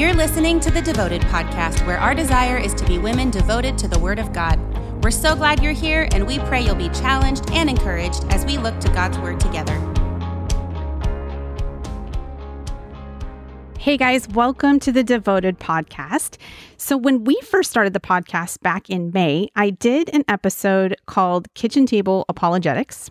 You're listening to the Devoted Podcast, where our desire is to be women devoted to the Word of God. We're so glad you're here, and we pray you'll be challenged and encouraged as we look to God's Word together. Hey guys, welcome to the Devoted Podcast. So, when we first started the podcast back in May, I did an episode called Kitchen Table Apologetics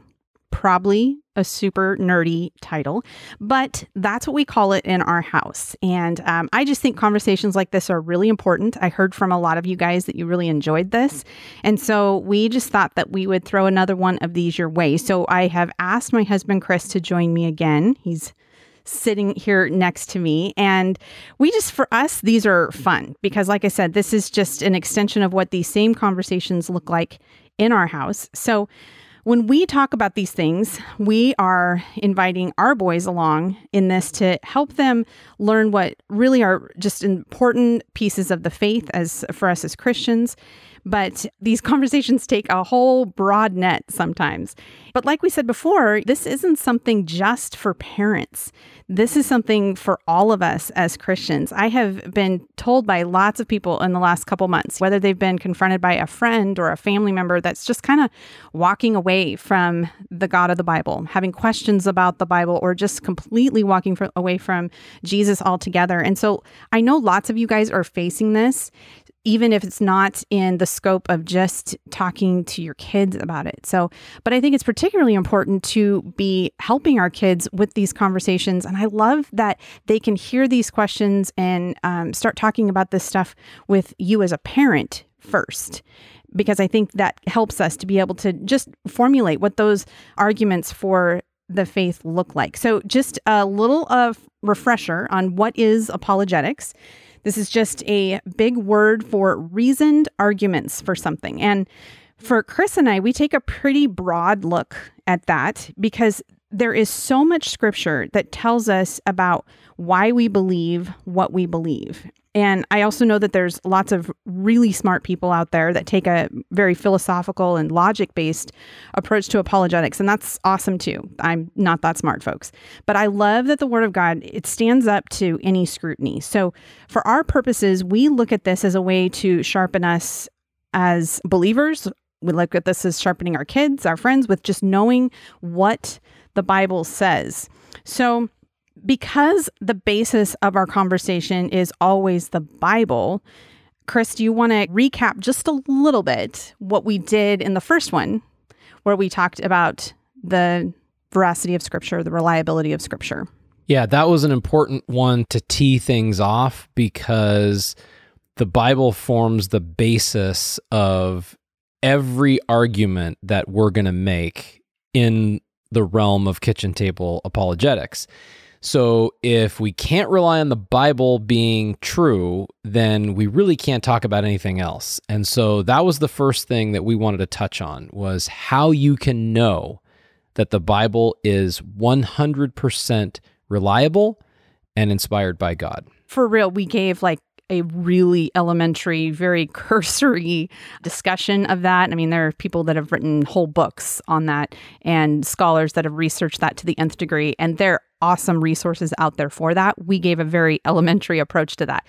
probably a super nerdy title, but that's what we call it in our house. And um, I just think conversations like this are really important. I heard from a lot of you guys that you really enjoyed this. And so we just thought that we would throw another one of these your way. So I have asked my husband, Chris, to join me again. He's sitting here next to me. And we just, for us, these are fun because, like I said, this is just an extension of what these same conversations look like in our house. So, when we talk about these things, we are inviting our boys along in this to help them learn what really are just important pieces of the faith as for us as Christians. But these conversations take a whole broad net sometimes. But like we said before, this isn't something just for parents. This is something for all of us as Christians. I have been told by lots of people in the last couple months, whether they've been confronted by a friend or a family member that's just kind of walking away from the God of the Bible, having questions about the Bible, or just completely walking away from Jesus altogether. And so I know lots of you guys are facing this even if it's not in the scope of just talking to your kids about it. So, but I think it's particularly important to be helping our kids with these conversations. And I love that they can hear these questions and um, start talking about this stuff with you as a parent first. Because I think that helps us to be able to just formulate what those arguments for the faith look like. So, just a little of refresher on what is apologetics. This is just a big word for reasoned arguments for something. And for Chris and I, we take a pretty broad look at that because there is so much scripture that tells us about why we believe what we believe. And I also know that there's lots of really smart people out there that take a very philosophical and logic based approach to apologetics. And that's awesome too. I'm not that smart, folks. But I love that the Word of God, it stands up to any scrutiny. So for our purposes, we look at this as a way to sharpen us as believers. We look at this as sharpening our kids, our friends, with just knowing what the Bible says. So because the basis of our conversation is always the Bible, Chris, do you want to recap just a little bit what we did in the first one, where we talked about the veracity of Scripture, the reliability of Scripture? Yeah, that was an important one to tee things off because the Bible forms the basis of every argument that we're going to make in the realm of kitchen table apologetics. So if we can't rely on the Bible being true, then we really can't talk about anything else. And so that was the first thing that we wanted to touch on was how you can know that the Bible is 100% reliable and inspired by God. For real, we gave like a really elementary, very cursory discussion of that. I mean, there are people that have written whole books on that and scholars that have researched that to the nth degree. And there are awesome resources out there for that. We gave a very elementary approach to that.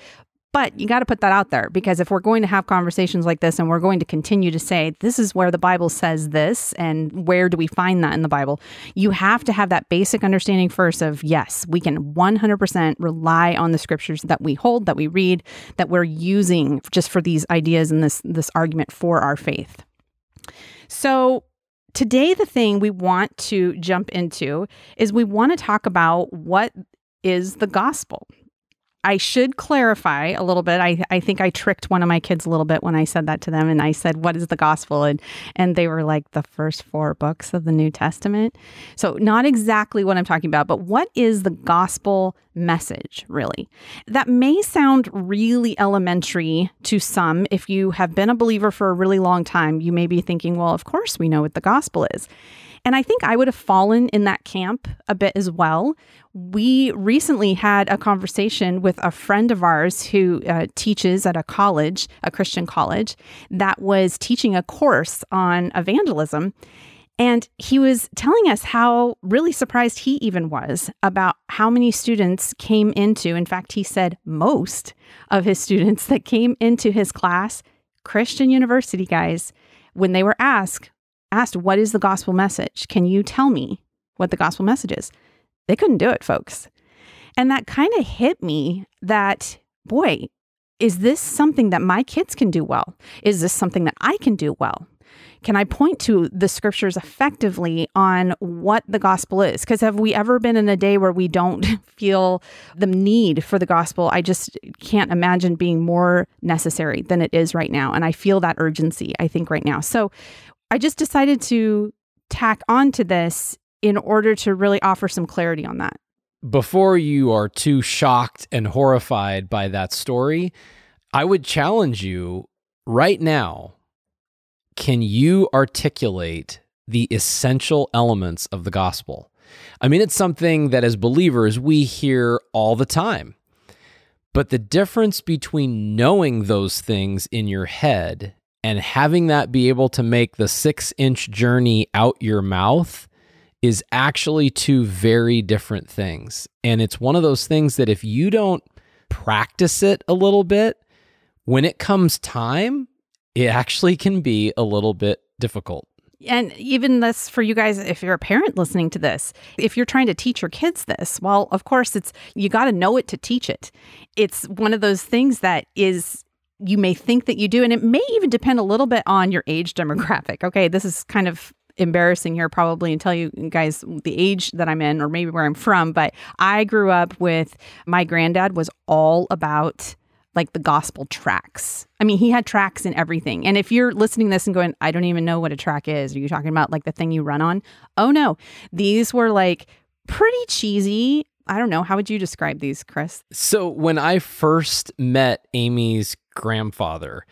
But you got to put that out there because if we're going to have conversations like this and we're going to continue to say, this is where the Bible says this and where do we find that in the Bible, you have to have that basic understanding first of yes, we can 100% rely on the scriptures that we hold, that we read, that we're using just for these ideas and this, this argument for our faith. So, today, the thing we want to jump into is we want to talk about what is the gospel. I should clarify a little bit. I, I think I tricked one of my kids a little bit when I said that to them and I said, What is the gospel? And and they were like the first four books of the New Testament. So not exactly what I'm talking about, but what is the gospel message, really? That may sound really elementary to some. If you have been a believer for a really long time, you may be thinking, well, of course we know what the gospel is. And I think I would have fallen in that camp a bit as well. We recently had a conversation with a friend of ours who uh, teaches at a college, a Christian college, that was teaching a course on evangelism. And he was telling us how really surprised he even was about how many students came into, in fact, he said most of his students that came into his class, Christian university guys, when they were asked, asked, what is the gospel message? Can you tell me what the gospel message is? They couldn't do it, folks. And that kind of hit me that, boy, is this something that my kids can do well? Is this something that I can do well? Can I point to the scriptures effectively on what the gospel is? Because have we ever been in a day where we don't feel the need for the gospel? I just can't imagine being more necessary than it is right now. And I feel that urgency, I think, right now. So I just decided to tack on to this in order to really offer some clarity on that. Before you are too shocked and horrified by that story, I would challenge you right now can you articulate the essential elements of the gospel? I mean, it's something that as believers we hear all the time. But the difference between knowing those things in your head and having that be able to make the six inch journey out your mouth is actually two very different things. And it's one of those things that if you don't practice it a little bit, when it comes time, it actually can be a little bit difficult. And even this for you guys, if you're a parent listening to this, if you're trying to teach your kids this, well, of course, it's you got to know it to teach it. It's one of those things that is you may think that you do, and it may even depend a little bit on your age demographic. Okay, this is kind of embarrassing here probably and tell you guys the age that I'm in or maybe where I'm from, but I grew up with my granddad was all about like the gospel tracts. I mean, he had tracts and everything. And if you're listening this and going, I don't even know what a tract is, are you talking about like the thing you run on? Oh no. These were like pretty cheesy. I don't know. How would you describe these, Chris? So when I first met Amy's grandfather,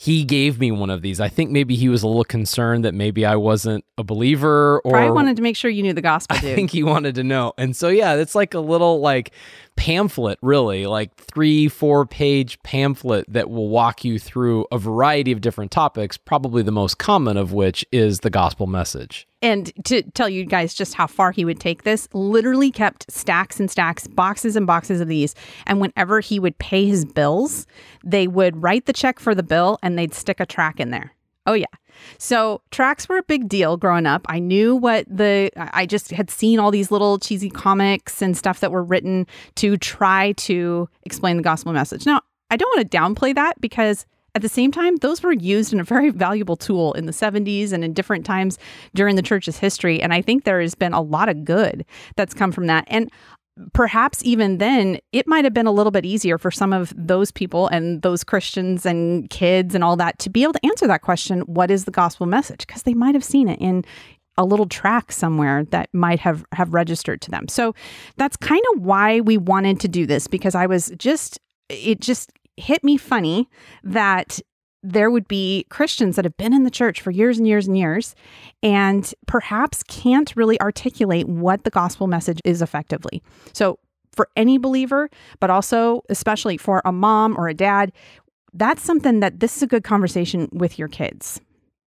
he gave me one of these. I think maybe he was a little concerned that maybe I wasn't a believer or I wanted to make sure you knew the gospel, dude. I think he wanted to know. And so yeah, it's like a little like pamphlet really, like 3 4 page pamphlet that will walk you through a variety of different topics, probably the most common of which is the gospel message. And to tell you guys just how far he would take this, literally kept stacks and stacks, boxes and boxes of these. And whenever he would pay his bills, they would write the check for the bill and they'd stick a tract in there. Oh, yeah. So tracts were a big deal growing up. I knew what the, I just had seen all these little cheesy comics and stuff that were written to try to explain the gospel message. Now, I don't want to downplay that because at the same time, those were used in a very valuable tool in the 70s and in different times during the church's history. And I think there has been a lot of good that's come from that. And perhaps even then, it might have been a little bit easier for some of those people and those Christians and kids and all that to be able to answer that question what is the gospel message? Because they might have seen it in a little tract somewhere that might have have registered to them. So that's kind of why we wanted to do this because I was just it just hit me funny that there would be Christians that have been in the church for years and years and years and perhaps can't really articulate what the gospel message is effectively. So, for any believer, but also especially for a mom or a dad, that's something that this is a good conversation with your kids.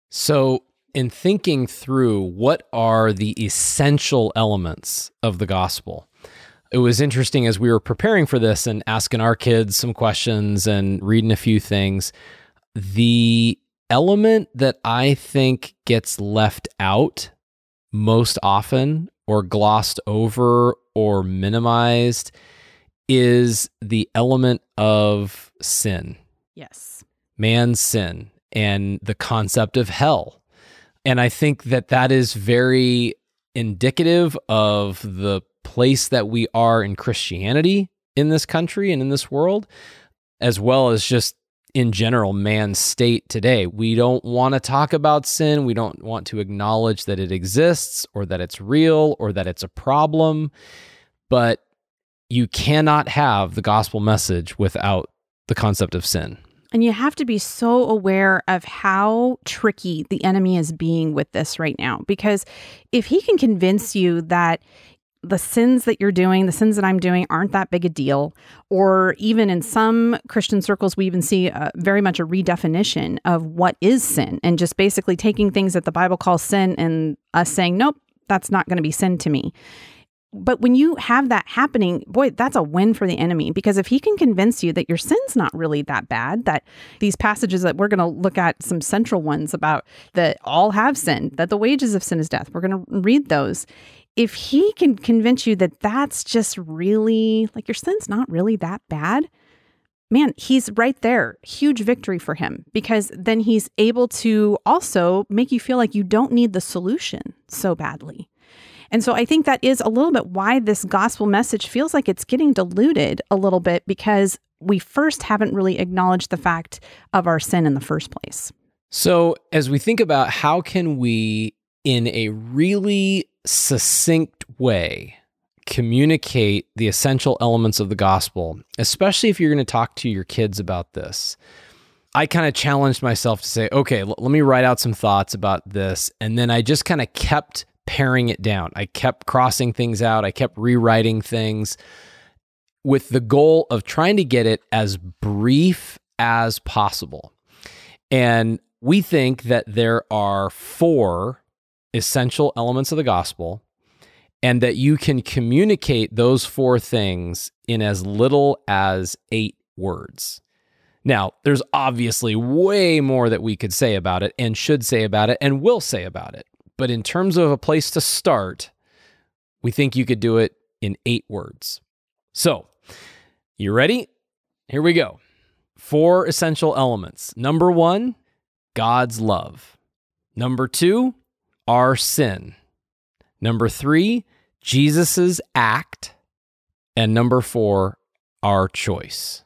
So, in thinking through what are the essential elements of the gospel, it was interesting as we were preparing for this and asking our kids some questions and reading a few things. The element that I think gets left out most often or glossed over or minimized is the element of sin. Yes. Man's sin and the concept of hell. And I think that that is very indicative of the place that we are in Christianity in this country and in this world, as well as just in general man's state today. We don't want to talk about sin. We don't want to acknowledge that it exists or that it's real or that it's a problem. But you cannot have the gospel message without the concept of sin. And you have to be so aware of how tricky the enemy is being with this right now. Because if he can convince you that the sins that you're doing, the sins that I'm doing aren't that big a deal. Or even in some Christian circles, we even see uh, very much a redefinition of what is sin and just basically taking things that the Bible calls sin and us saying, nope, that's not going to be sin to me. But when you have that happening, boy, that's a win for the enemy because if he can convince you that your sin's not really that bad, that these passages that we're going to look at some central ones about that all have sinned, that the wages of sin is death, we're going to read those. If he can convince you that that's just really like your sin's not really that bad, man, he's right there. Huge victory for him because then he's able to also make you feel like you don't need the solution so badly. And so I think that is a little bit why this gospel message feels like it's getting diluted a little bit because we first haven't really acknowledged the fact of our sin in the first place. So, as we think about how can we in a really succinct way communicate the essential elements of the gospel, especially if you're going to talk to your kids about this. I kind of challenged myself to say, okay, l- let me write out some thoughts about this. And then I just kind of kept paring it down. I kept crossing things out, I kept rewriting things with the goal of trying to get it as brief as possible. And we think that there are four essential elements of the gospel and that you can communicate those four things in as little as eight words. Now, there's obviously way more that we could say about it and should say about it and will say about it. But in terms of a place to start, we think you could do it in eight words. So, you ready? Here we go. Four essential elements. Number one, God's love. Number two, our sin. Number three, Jesus's act. And number four, our choice.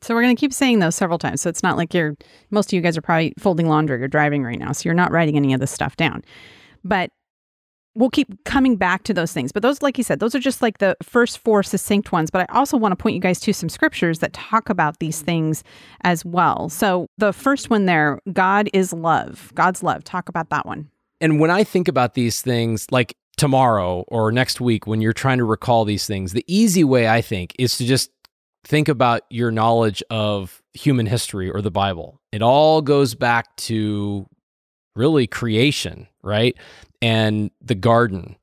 So we're going to keep saying those several times. So it's not like you're, most of you guys are probably folding laundry or driving right now. So you're not writing any of this stuff down. But we'll keep coming back to those things. But those, like you said, those are just like the first four succinct ones. But I also want to point you guys to some scriptures that talk about these things as well. So the first one there, God is love. God's love. Talk about that one. And when I think about these things, like tomorrow or next week, when you're trying to recall these things, the easy way I think is to just think about your knowledge of human history or the Bible. It all goes back to really creation, right? And the garden.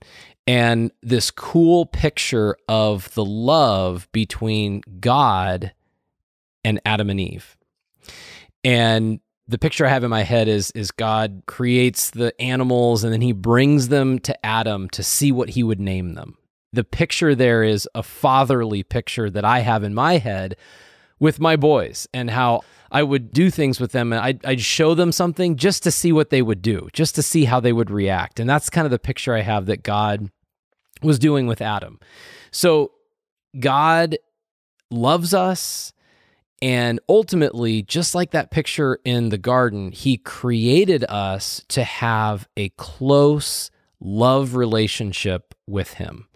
And this cool picture of the love between God and Adam and Eve. And the picture I have in my head is is God creates the animals and then he brings them to Adam to see what he would name them. The picture there is a fatherly picture that I have in my head with my boys and how I would do things with them and I'd, I'd, show them something just to see what they would do, just to see how they would react. And that's kind of the picture I have that God was doing with Adam. So God loves us. And ultimately, just like that picture in the garden, he created us to have a close love relationship with him.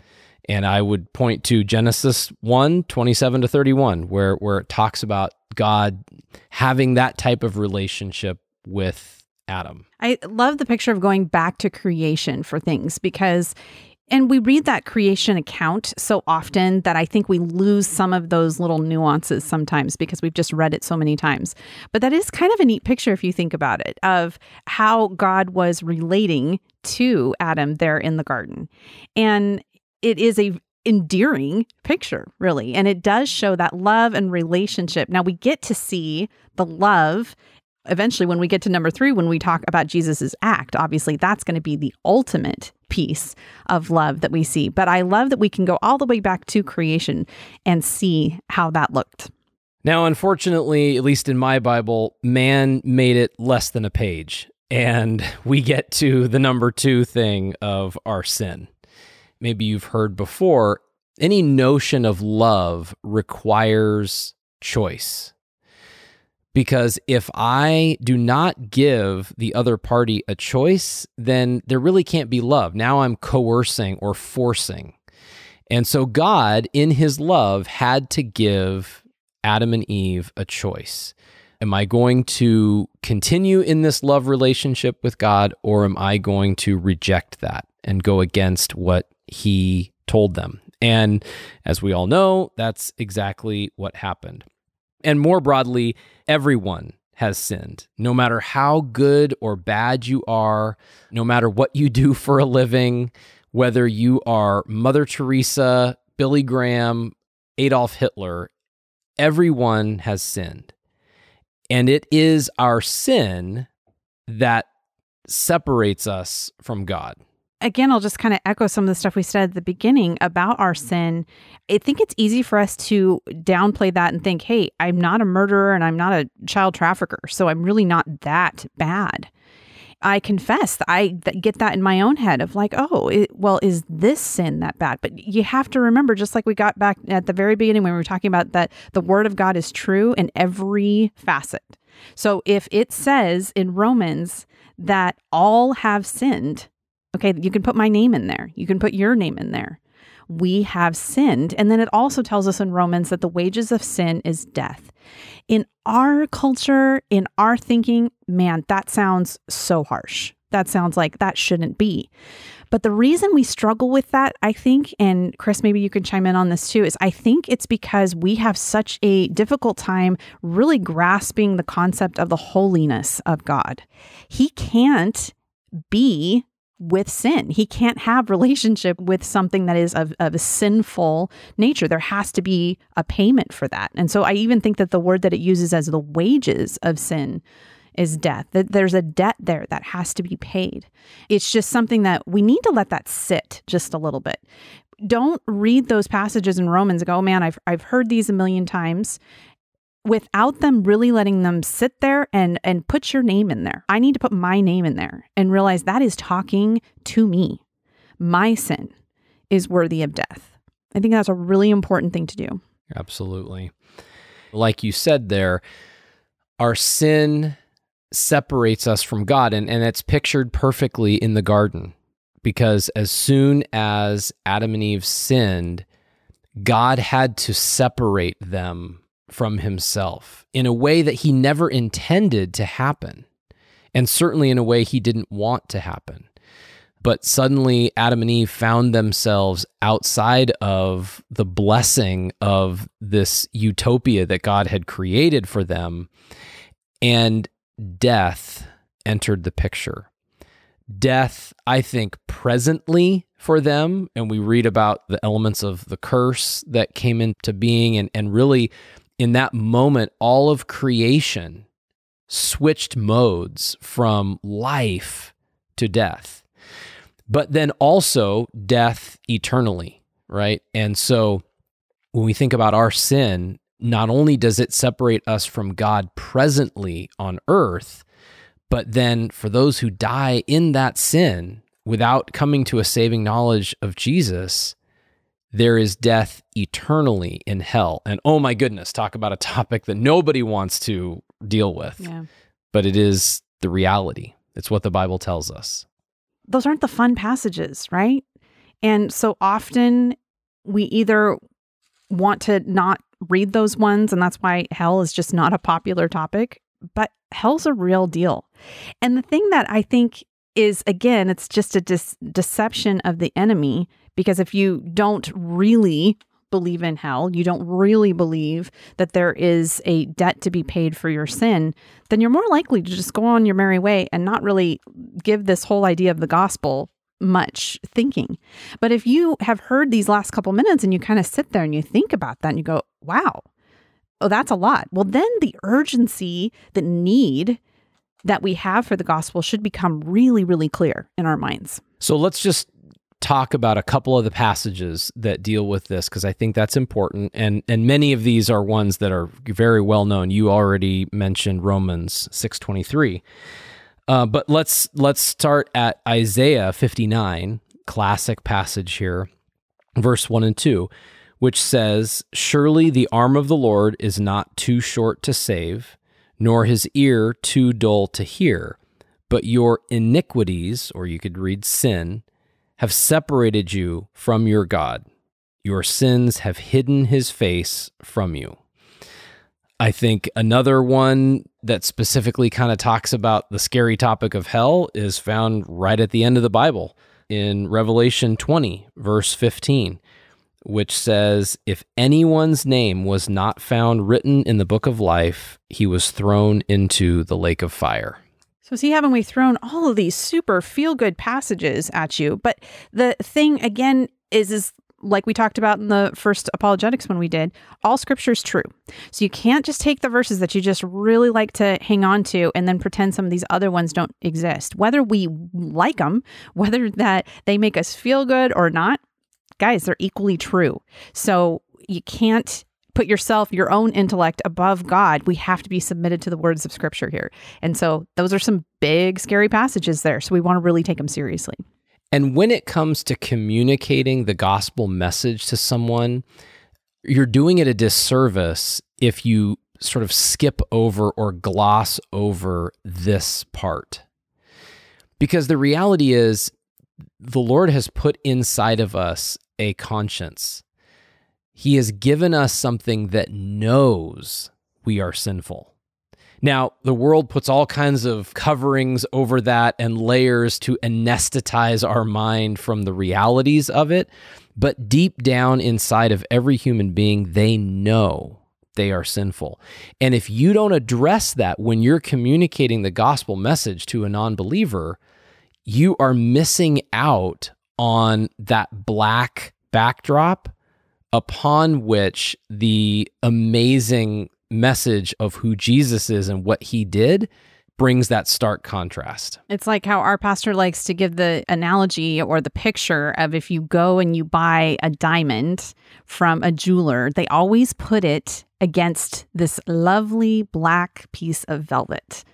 And I would point to Genesis 1 27 to 31, where, where it talks about God having that type of relationship with Adam. I love the picture of going back to creation for things because and we read that creation account so often that I think we lose some of those little nuances sometimes because we've just read it so many times. But that is kind of a neat picture if you think about it of how God was relating to Adam there in the garden. And it is a endearing picture really and it does show that love and relationship now we get to see the love eventually when we get to number 3 when we talk about Jesus's act obviously that's going to be the ultimate piece of love that we see. But i love that we can go all the way back to creation and see how that looked. Now unfortunately at least in my bible man made it less than a page and we get to the number 2 thing of our sin. Maybe you've heard before, any notion of love requires choice. Because if I do not give the other party a choice, then there really can't be love. Now I'm coercing or forcing. And so God, in his love, had to give Adam and Eve a choice. Am I going to continue in this love relationship with God, or am I going to reject that and go against what he told them. And as we all know, that's exactly what happened. And more broadly, everyone has sinned. No matter how good or bad you are, no matter what you do for a living, whether you are Mother Teresa, Billy Graham, Adolf Hitler, everyone has sinned. And it is our sin that separates us from God again, I'll just kind of echo some of the stuff we said at the beginning about our mm-hmm. sin. I think it's easy for us to downplay that and think, hey, I'm not a murderer and I'm not a child trafficker. So I'm really not that bad. I confess I get that in my own head of like, oh, it, well, is this sin that bad? But you have to remember, just like we got back at the very beginning when we were talking about that the word of God is true in every facet. So if it says in Romans that all have sinned, Okay, you can put my name in there. You can put your name in there. We have sinned. And then it also tells us in Romans that the wages of sin is death. In our culture, in our thinking, man, that sounds so harsh. That sounds like that shouldn't be. But the reason we struggle with that, I think, and Chris, maybe you can chime in on this too, is I think it's because we have such a difficult time really grasping the concept of the holiness of God. He can't be with sin. He can't have relationship with something that is of, of a sinful nature. There has to be a payment for that. And so I even think that the word that it uses as the wages of sin is death. That there's a debt there that has to be paid. It's just something that we need to let that sit just a little bit. Don't read those passages in Romans and go, oh, man, I've, I've heard these a million times without them really letting them sit there and and put your name in there. I need to put my name in there and realize that is talking to me. My sin is worthy of death. I think that's a really important thing to do. Absolutely. Like you said there, our sin separates us from God and and it's pictured perfectly in the garden because as soon as Adam and Eve sinned, God had to separate them from himself in a way that he never intended to happen, and certainly in a way he didn't want to happen. But suddenly, Adam and Eve found themselves outside of the blessing of this utopia that God had created for them, and death entered the picture. Death, I think, presently for them, and we read about the elements of the curse that came into being, and, and really in that moment, all of creation switched modes from life to death, but then also death eternally, right? And so when we think about our sin, not only does it separate us from God presently on earth, but then for those who die in that sin without coming to a saving knowledge of Jesus, there is death eternally in hell. And oh my goodness, talk about a topic that nobody wants to deal with. Yeah. But it is the reality. It's what the Bible tells us. Those aren't the fun passages, right? And so often we either want to not read those ones, and that's why hell is just not a popular topic, but hell's a real deal. And the thing that I think is, again, it's just a dis- deception of the enemy because if you don't really believe in hell, you don't really believe that there is a debt to be paid for your sin, then you're more likely to just go on your merry way and not really give this whole idea of the gospel much thinking. But if you have heard these last couple minutes and you kind of sit there and you think about that and you go, wow, oh, that's a lot. Well, then the urgency, the need that we have for the gospel should become really, really clear in our minds. So let's just talk about a couple of the passages that deal with this because I think that's important and and many of these are ones that are very well known. You already mentioned Romans 6:23. Uh, but let's let's start at Isaiah 59, classic passage here, verse 1 and 2, which says, "Surely the arm of the Lord is not too short to save, nor his ear too dull to hear, but your iniquities, or you could read sin, have separated you from your God. Your sins have hidden his face from you. I think another one that specifically kind of talks about the scary topic of hell is found right at the end of the Bible. in Revelation 20, verse 15, which says, If anyone's name was not found written in the book of life, he was thrown into the lake of fire. So, see, haven't we thrown all of these super feel good passages at you? But the thing again is, is like we talked about in the first apologetics when we did, all scripture is true. So you can't just take the verses that you just really like to hang on to and then pretend some of these other ones don't exist. Whether we like them, whether that they make us feel good or not, guys, they're equally true. So you can't put yourself, your own intellect above God. We have to be submitted to the words of scripture here. And so those are some big, scary passages there. So we want to really take them seriously. And when it comes to communicating the gospel message to someone, you're doing it a disservice if you sort of skip over or gloss over this part. Because the reality is, the Lord has put inside of us a conscience. He has given us something that knows we are sinful. Now, the world puts all kinds of coverings over that and layers to anesthetize our mind from the realities of it. But deep down inside of every human being, they know they are sinful. And if you don't address that when you're communicating the gospel message to a non believer, you are missing out on that black backdrop upon which the amazing message of who Jesus is and what he did brings that stark contrast. It's like how our pastor likes to give the analogy or the picture of if you go and you buy a diamond from a jeweler, they always put it against this lovely black piece of velvet.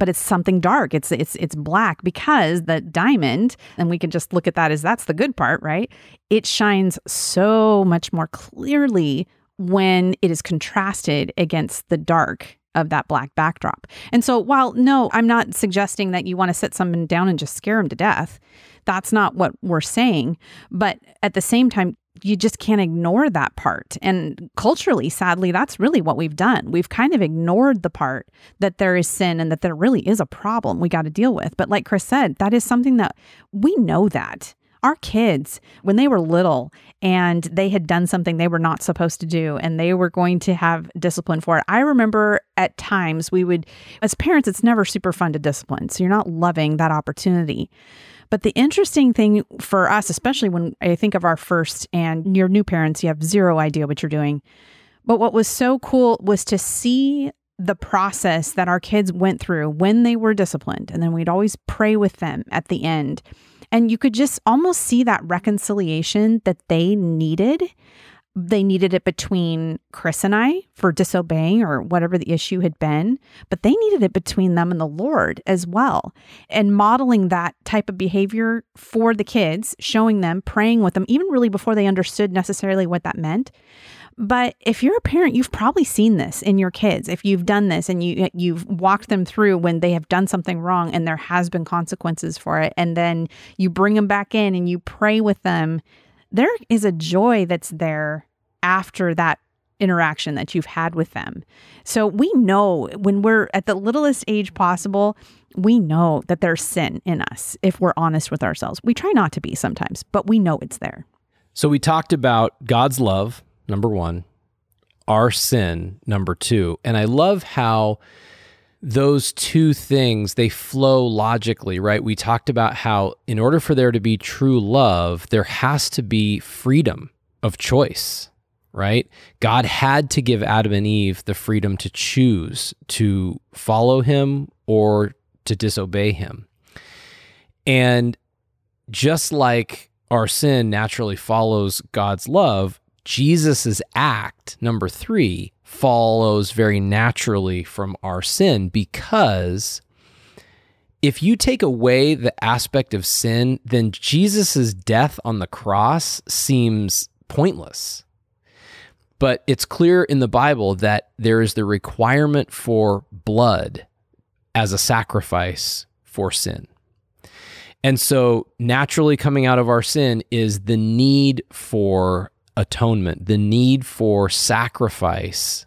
But it's something dark. It's it's it's black because the diamond, and we can just look at that as that's the good part, right? It shines so much more clearly when it is contrasted against the dark of that black backdrop. And so, while no, I'm not suggesting that you want to sit someone down and just scare them to death. That's not what we're saying. But at the same time, you just can't ignore that part. And culturally, sadly, that's really what we've done. We've kind of ignored the part that there is sin and that there really is a problem we got to deal with. But like Chris said, that is something that we know that our kids, when they were little and they had done something they were not supposed to do and they were going to have discipline for it, I remember at times we would, as parents, it's never super fun to discipline. So you're not loving that opportunity. But the interesting thing for us, especially when I think of our first and your new parents, you have zero idea what you're doing. But what was so cool was to see the process that our kids went through when they were disciplined. And then we'd always pray with them at the end. And you could just almost see that reconciliation that they needed. They needed it between Chris and I for disobeying or whatever the issue had been, but they needed it between them and the Lord as well. And modeling that type of behavior for the kids, showing them, praying with them, even really before they understood necessarily what that meant. But if you're a parent, you've probably seen this in your kids. If you've done this and you you've walked them through when they have done something wrong and there has been consequences for it and then you bring them back in and you pray with them, there is a joy that's there after that interaction that you've had with them. So we know when we're at the littlest age possible, we know that there's sin in us if we're honest with ourselves. We try not to be sometimes, but we know it's there. So we talked about God's love number one, our sin, number two. And I love how those two things they flow logically right we talked about how in order for there to be true love there has to be freedom of choice right god had to give adam and eve the freedom to choose to follow him or to disobey him and just like our sin naturally follows god's love Jesus's act, number three, follows very naturally from our sin because if you take away the aspect of sin, then Jesus's death on the cross seems pointless. But it's clear in the Bible that there is the requirement for blood as a sacrifice for sin. And so, naturally, coming out of our sin is the need for atonement, the need for sacrifice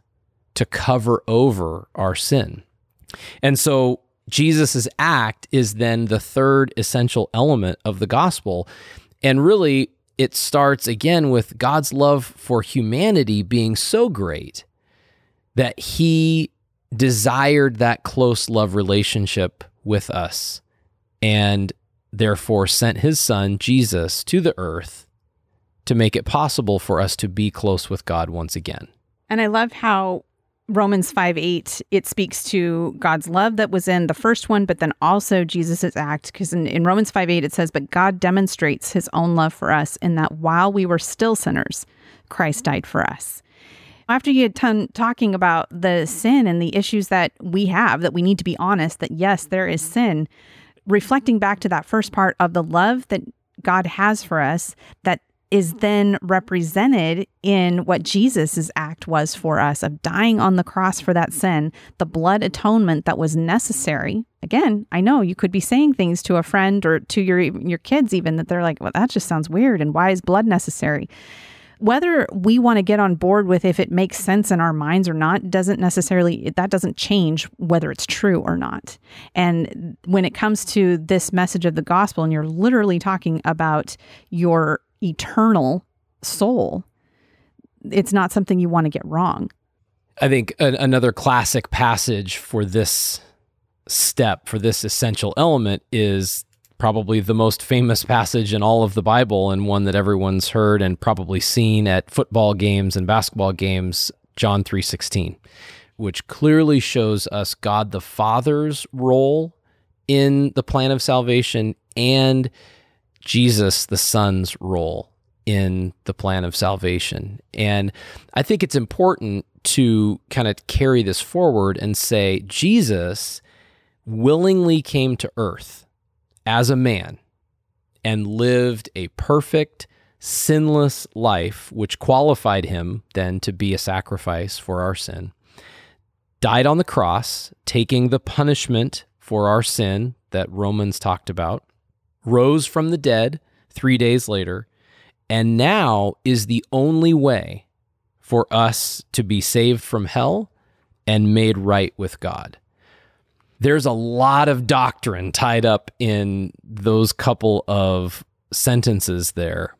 to cover over our sin. And so Jesus' act is then the third essential element of the gospel. And really, it starts again with God's love for humanity being so great that he desired that close love relationship with us and therefore sent his son, Jesus, to the earth to make it possible for us to be close with God once again. And I love how Romans 5 8, it speaks to God's love that was in the first one, but then also Jesus' act. Because in, in Romans 5 8, it says, But God demonstrates his own love for us in that while we were still sinners, Christ died for us. After you had done talking about the sin and the issues that we have, that we need to be honest, that yes, there is sin, reflecting back to that first part of the love that God has for us, that is then represented in what Jesus' act was for us of dying on the cross for that sin, the blood atonement that was necessary. Again, I know you could be saying things to a friend or to your your kids even that they're like, "Well, that just sounds weird and why is blood necessary?" Whether we want to get on board with if it makes sense in our minds or not doesn't necessarily that doesn't change whether it's true or not. And when it comes to this message of the gospel and you're literally talking about your eternal soul, it's not something you want to get wrong. I think another classic passage for this step, for this essential element, is probably the most famous passage in all of the Bible and one that everyone's heard and probably seen at football games and basketball games, John 3:16, which clearly shows us God the Father's role in the plan of salvation and Jesus, the Son's role in the plan of salvation. And I think it's important to kind of carry this forward and say Jesus willingly came to earth as a man and lived a perfect, sinless life, which qualified him then to be a sacrifice for our sin. Died on the cross, taking the punishment for our sin that Romans talked about rose from the dead three days later, and now is the only way for us to be saved from hell and made right with God. There's a lot of doctrine tied up in those couple of sentences there,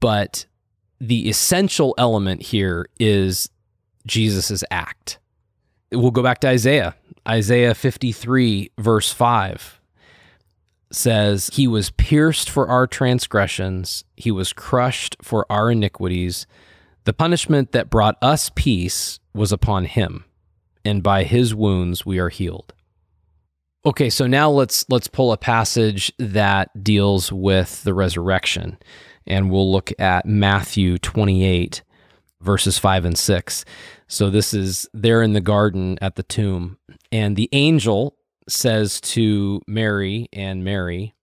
but the essential element here is Jesus' act. We'll go back to Isaiah. Isaiah 53, verse 5 says, He was pierced for our transgressions, He was crushed for our iniquities. The punishment that brought us peace was upon Him, and by His wounds we are healed. Okay, so now let's let's pull a passage that deals with the resurrection, and we'll look at Matthew 28 verses 5 and 6. So this is there in the garden at the tomb, and the angel says to Mary and Mary,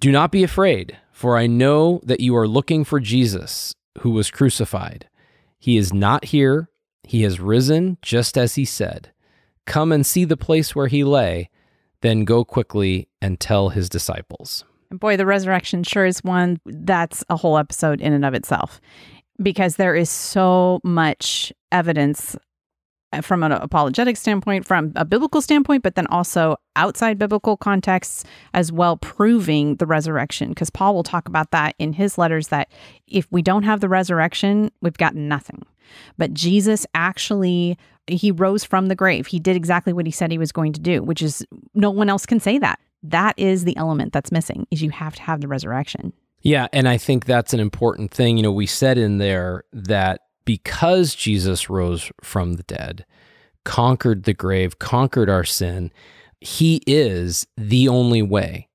Do not be afraid, for I know that you are looking for Jesus, who was crucified. He is not here, he has risen just as he said. Come and see the place where he lay, then go quickly and tell his disciples. Boy, the resurrection sure is one that's a whole episode in and of itself because there is so much evidence Uh, from an apologetic standpoint, from a biblical standpoint, but then also outside biblical contexts as well, proving the resurrection. Because Paul will talk about that in his letters that if we don't have the resurrection, we've got nothing. But Jesus actually, he rose from the grave. He did exactly what he said he was going to do, which is no one else can say that. That is the element that's missing is you have to have the resurrection. Yeah, and I think that's an important thing. You know, we said in there that because Jesus rose from the dead, conquered the grave, conquered our sin, he is the only way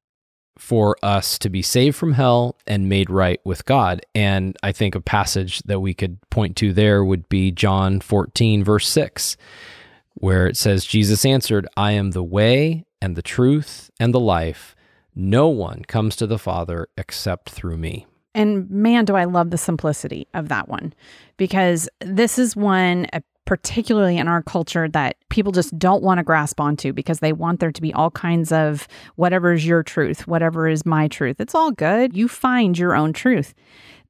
for us to be saved from hell and made right with God. And I think a passage that we could point to there would be John 14, verse 6, where it says, Jesus answered, I am the way and the truth and the life. No one comes to the Father except through me. And man, do I love the simplicity of that one because this is one, uh, particularly in our culture, that people just don't want to grasp onto because they want there to be all kinds of whatever is your truth, whatever is my truth. It's all good. You find your own truth.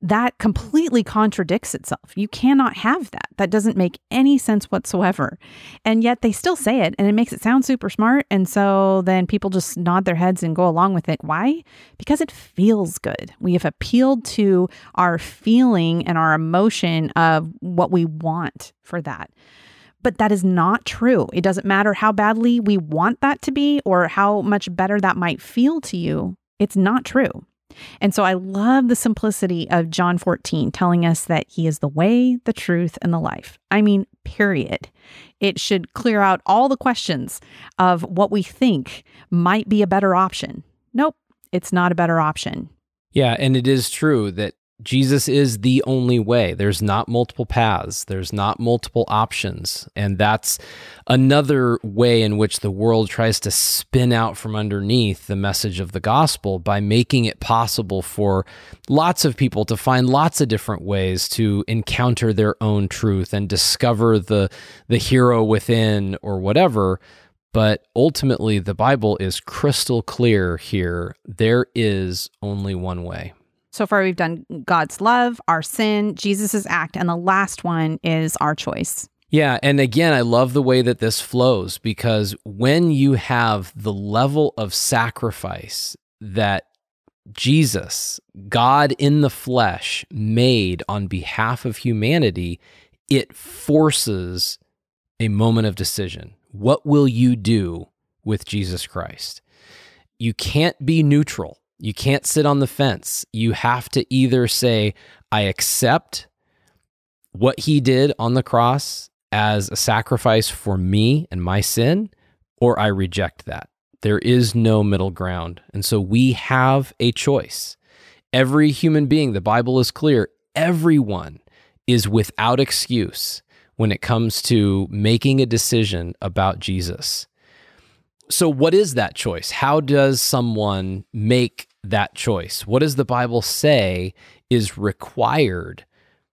That completely contradicts itself. You cannot have that. That doesn't make any sense whatsoever. And yet they still say it and it makes it sound super smart. And so then people just nod their heads and go along with it. Why? Because it feels good. We have appealed to our feeling and our emotion of what we want for that. But that is not true. It doesn't matter how badly we want that to be or how much better that might feel to you. It's not true. And so I love the simplicity of John 14 telling us that he is the way, the truth, and the life. I mean, period. It should clear out all the questions of what we think might be a better option. Nope, it's not a better option. Yeah, and it is true that Jesus is the only way. There's not multiple paths, there's not multiple options. And that's another way in which the world tries to spin out from underneath the message of the gospel by making it possible for lots of people to find lots of different ways to encounter their own truth and discover the, the hero within or whatever. But ultimately, the Bible is crystal clear here. There is only one way. So far, we've done God's love, our sin, Jesus's act, and the last one is our choice. Yeah. And again, I love the way that this flows because when you have the level of sacrifice that Jesus, God in the flesh, made on behalf of humanity, it forces a moment of decision. What will you do with Jesus Christ? You can't be neutral. You can't sit on the fence. You have to either say, I accept what he did on the cross as a sacrifice for me and my sin, or I reject that. There is no middle ground. And so we have a choice. Every human being, the Bible is clear, everyone is without excuse when it comes to making a decision about Jesus. So, what is that choice? How does someone make that choice? What does the Bible say is required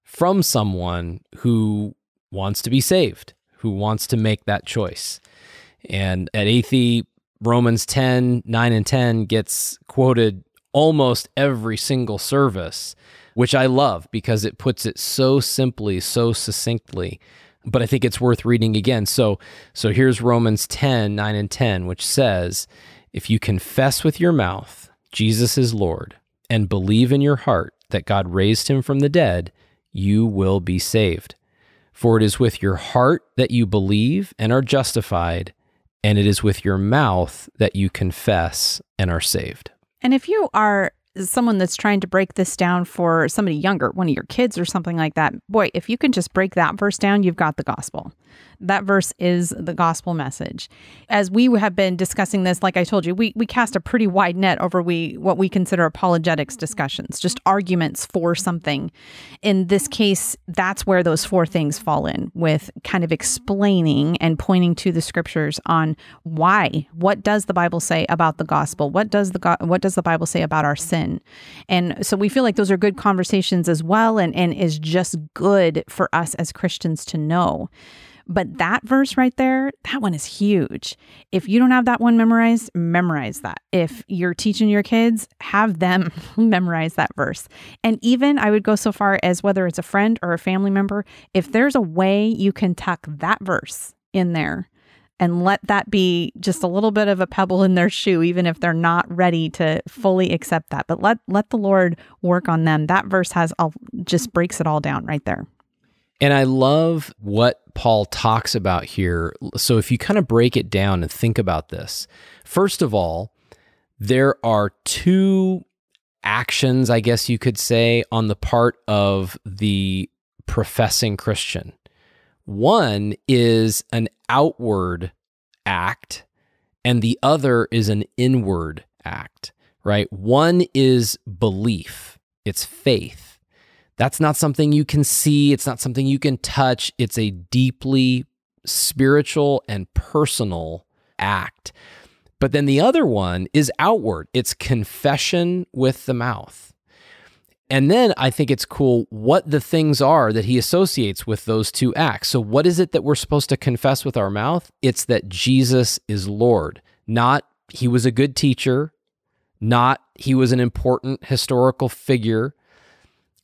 from someone who wants to be saved, who wants to make that choice? And at Athey, Romans 10, 9 and 10 gets quoted almost every single service, which I love because it puts it so simply, so succinctly but I think it's worth reading again. So, so here's Romans 10, 9 and 10, which says, If you confess with your mouth Jesus is Lord and believe in your heart that God raised him from the dead, you will be saved. For it is with your heart that you believe and are justified, and it is with your mouth that you confess and are saved. And if you are someone that's trying to break this down for somebody younger, one of your kids or something like that, boy, if you can just break that verse down, you've got the gospel. That verse is the gospel message. As we have been discussing this, like I told you, we, we cast a pretty wide net over we what we consider apologetics discussions, just arguments for something. In this case, that's where those four things fall in with kind of explaining and pointing to the scriptures on why. What does the Bible say about the gospel? What does the what does the Bible say about our sin? And so we feel like those are good conversations as well and, and is just good for us as Christians to know. But that verse right there, that one is huge. If you don't have that one memorized, memorize that. If you're teaching your kids, have them memorize that verse. And even I would go so far as whether it's a friend or a family member, if there's a way you can tuck that verse in there and let that be just a little bit of a pebble in their shoe even if they're not ready to fully accept that but let let the lord work on them that verse has all just breaks it all down right there and I love what Paul talks about here. So if you kind of break it down and think about this, first of all, there are two actions, I guess you could say, on the part of the professing Christian. One is an outward act, and the other is an inward act, right? One is belief, it's faith that's not something you can see, it's not something you can touch. It's a deeply spiritual and personal act. But then the other one is outward, it's confession with the mouth. And then I think it's cool what the things are that he associates with those two acts. So, what is it that we're supposed to confess with our mouth? It's that Jesus is Lord, not he was a good teacher, not he was an important historical figure,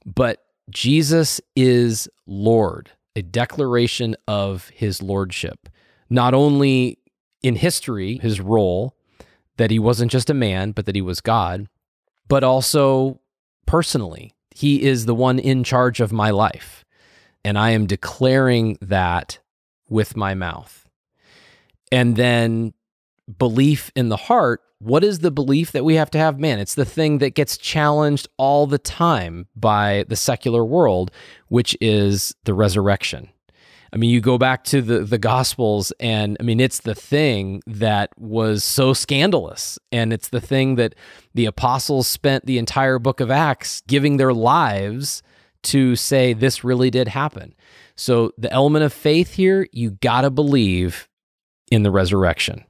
But Jesus is Lord, a declaration of his lordship, not only in history, his role, that he wasn't just a man, but that he was God, but also personally. He is the one in charge of my life. And I am declaring that with my mouth. And then belief in the heart. What is the belief that we have to have? Man, it's the thing that gets challenged all the time by the secular world, which is the resurrection. I mean, you go back to the the Gospels, and I mean, it's the thing that was so scandalous, and it's the thing that the apostles spent the entire book of Acts giving their lives to say this really did happen. So the element of faith here, you got to believe in the resurrection.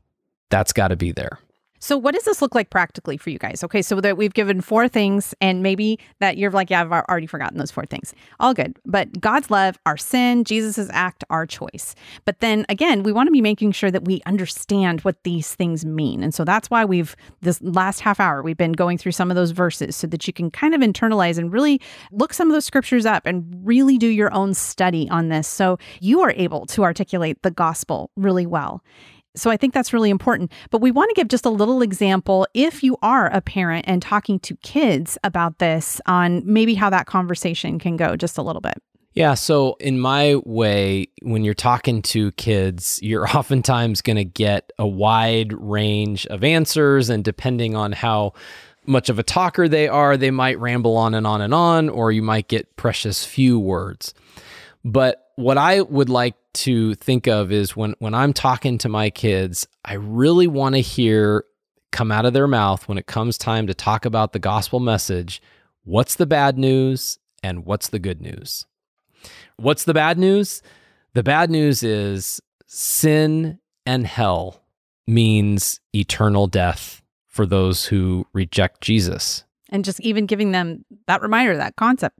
That's got to be there. So, what does this look like practically for you guys? Okay, so that we've given four things, and maybe that you're like, yeah, I've already forgotten those four things. All good. But God's love, our sin, Jesus's act, our choice. But then again, we want to be making sure that we understand what these things mean. And so that's why we've, this last half hour, we've been going through some of those verses so that you can kind of internalize and really look some of those scriptures up and really do your own study on this. So you are able to articulate the gospel really well. So I think that's really important. But we want to give just a little example if you are a parent and talking to kids about this on maybe how that conversation can go just a little bit. Yeah. So, in my way, when you're talking to kids, you're oftentimes going to get a wide range of answers. And depending on how much of a talker they are, they might ramble on and on and on, or you might get precious few words. But what I would like to think of is when when I'm talking to my kids, I really want to hear come out of their mouth when it comes time to talk about the gospel message, what's the bad news and what's the good news? What's the bad news? The bad news is sin and hell means eternal death for those who reject Jesus. And just even giving them that reminder, that concept,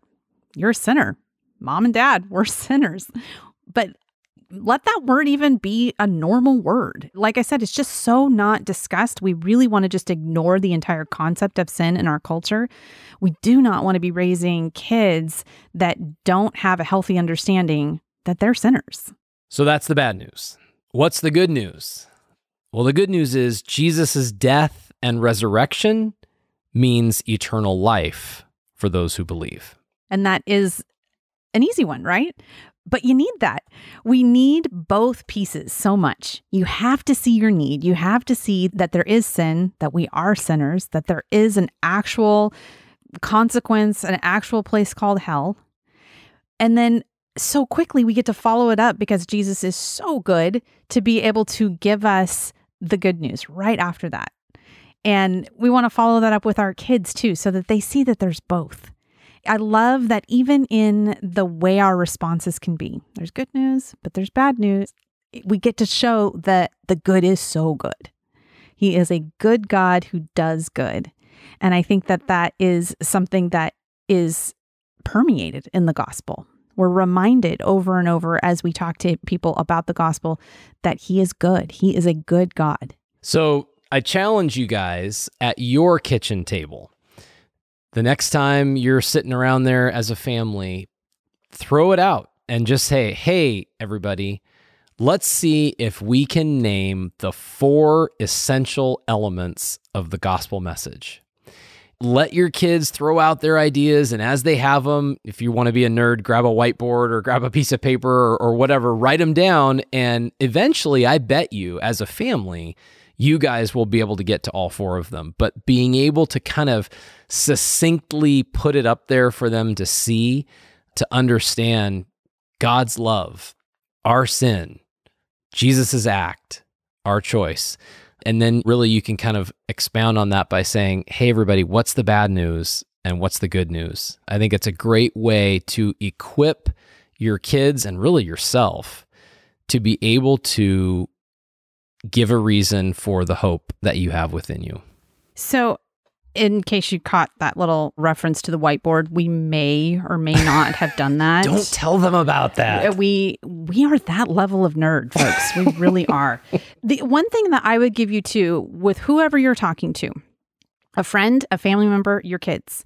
you're a sinner. Mom and dad, we're sinners. But let that word even be a normal word. Like I said, it's just so not discussed. We really want to just ignore the entire concept of sin in our culture. We do not want to be raising kids that don't have a healthy understanding that they're sinners. So that's the bad news. What's the good news? Well, the good news is Jesus' death and resurrection means eternal life for those who believe. And that is an easy one, right? But you need that. We need both pieces so much. You have to see your need. You have to see that there is sin, that we are sinners, that there is an actual consequence, an actual place called hell. And then so quickly we get to follow it up because Jesus is so good to be able to give us the good news right after that. And we want to follow that up with our kids too, so that they see that there's both. I love that even in the way our responses can be, there's good news, but there's bad news. We get to show that the good is so good. He is a good God who does good. And I think that that is something that is permeated in the gospel. We're reminded over and over as we talk to people about the gospel that he is good. He is a good God. So I challenge you guys at your kitchen table the next time you're sitting around there as a family, throw it out and just say, hey, everybody, let's see if we can name the four essential elements of the gospel message. Let your kids throw out their ideas, and as they have them, if you want to be a nerd, grab a whiteboard or grab a piece of paper or, or whatever, write them down. And eventually, I bet you, as a family, you guys will be able to get to all four of them. But being able to kind of succinctly put it up there for them to see, to understand God's love, our sin, Jesus's act, our choice. And then really you can kind of expound on that by saying, hey, everybody, what's the bad news and what's the good news? I think it's a great way to equip your kids and really yourself to be able to give a reason for the hope that you have within you. So, in case you caught that little reference to the whiteboard, we may or may not have done that. Don't tell them about that. We we are that level of nerd, folks. We really are. The one thing that I would give you to with whoever you're talking to, a friend, a family member, your kids,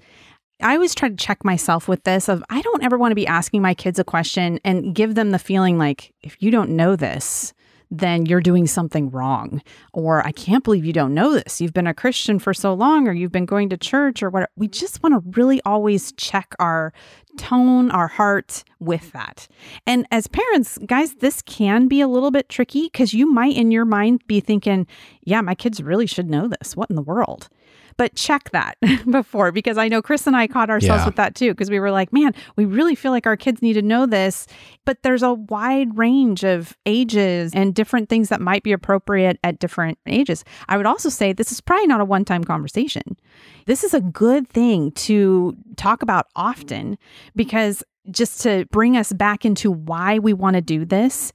I always try to check myself with this of I don't ever want to be asking my kids a question and give them the feeling like if you don't know this, then you're doing something wrong. Or I can't believe you don't know this. You've been a Christian for so long, or you've been going to church, or what. We just want to really always check our tone, our heart with that. And as parents, guys, this can be a little bit tricky because you might in your mind be thinking, yeah, my kids really should know this. What in the world? But check that before because I know Chris and I caught ourselves yeah. with that too because we were like, man, we really feel like our kids need to know this. But there's a wide range of ages and different things that might be appropriate at different ages. I would also say this is probably not a one time conversation. This is a good thing to talk about often because just to bring us back into why we want to do this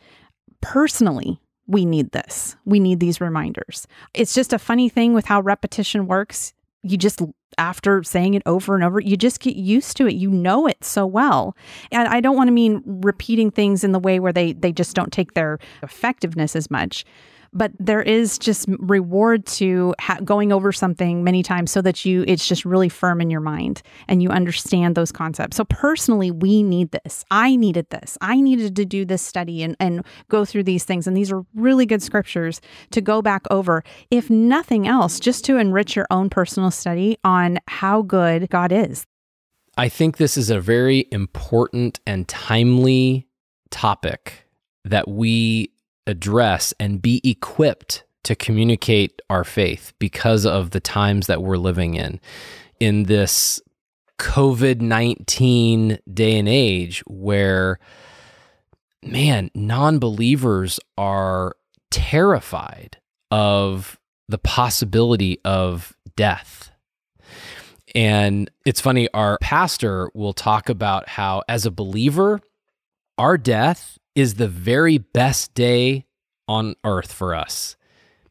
personally we need this. We need these reminders. It's just a funny thing with how repetition works. You just, after saying it over and over, you just get used to it. You know it so well. And I don't want to mean repeating things in the way where they, they just don't take their effectiveness as much but there is just reward to ha- going over something many times so that you it's just really firm in your mind and you understand those concepts. So personally we need this. I needed this. I needed to do this study and, and go through these things. And these are really good scriptures to go back over. If nothing else just to enrich your own personal study on how good god is. I think this is a very important and timely topic that we address and be equipped to communicate our faith because of the times that we're living in. In this COVID 19 day and age where, man, non believers are terrified of the possibility of death. And it's funny, our pastor will talk about how, as a believer, our death is the very best day on earth for us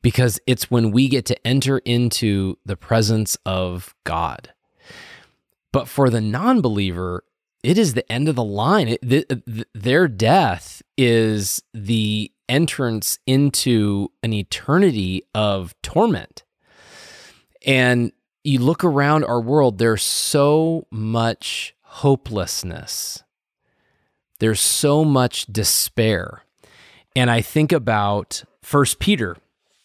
because it's when we get to enter into the presence of God. But for the non believer, it is the end of the line. It, the, their death is the entrance into an eternity of torment. And you look around our world, there's so much hopelessness there's so much despair. And I think about 1 Peter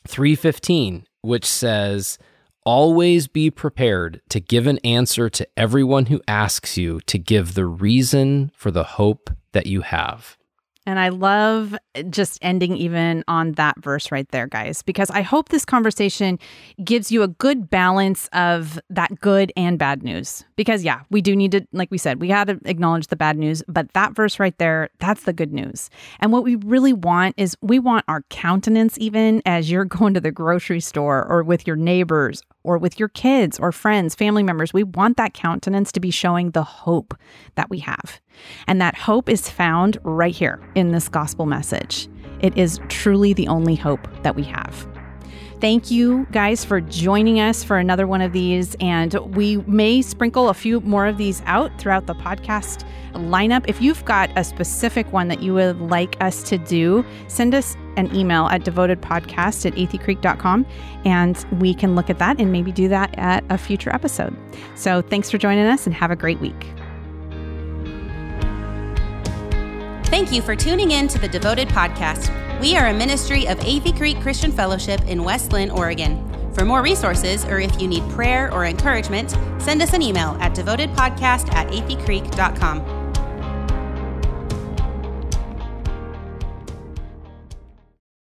3:15, which says, "Always be prepared to give an answer to everyone who asks you to give the reason for the hope that you have." And I love just ending even on that verse right there, guys, because I hope this conversation gives you a good balance of that good and bad news. Because, yeah, we do need to, like we said, we got to acknowledge the bad news, but that verse right there, that's the good news. And what we really want is we want our countenance, even as you're going to the grocery store or with your neighbors or with your kids or friends, family members. We want that countenance to be showing the hope that we have. And that hope is found right here in this gospel message. It is truly the only hope that we have. Thank you guys for joining us for another one of these. And we may sprinkle a few more of these out throughout the podcast lineup. If you've got a specific one that you would like us to do, send us an email at devotedpodcast at atheycreek.com and we can look at that and maybe do that at a future episode. So thanks for joining us and have a great week. Thank you for tuning in to the Devoted Podcast. We are a ministry of Athey Creek Christian Fellowship in West Linn, Oregon. For more resources, or if you need prayer or encouragement, send us an email at devotedpodcast at atheycreek.com.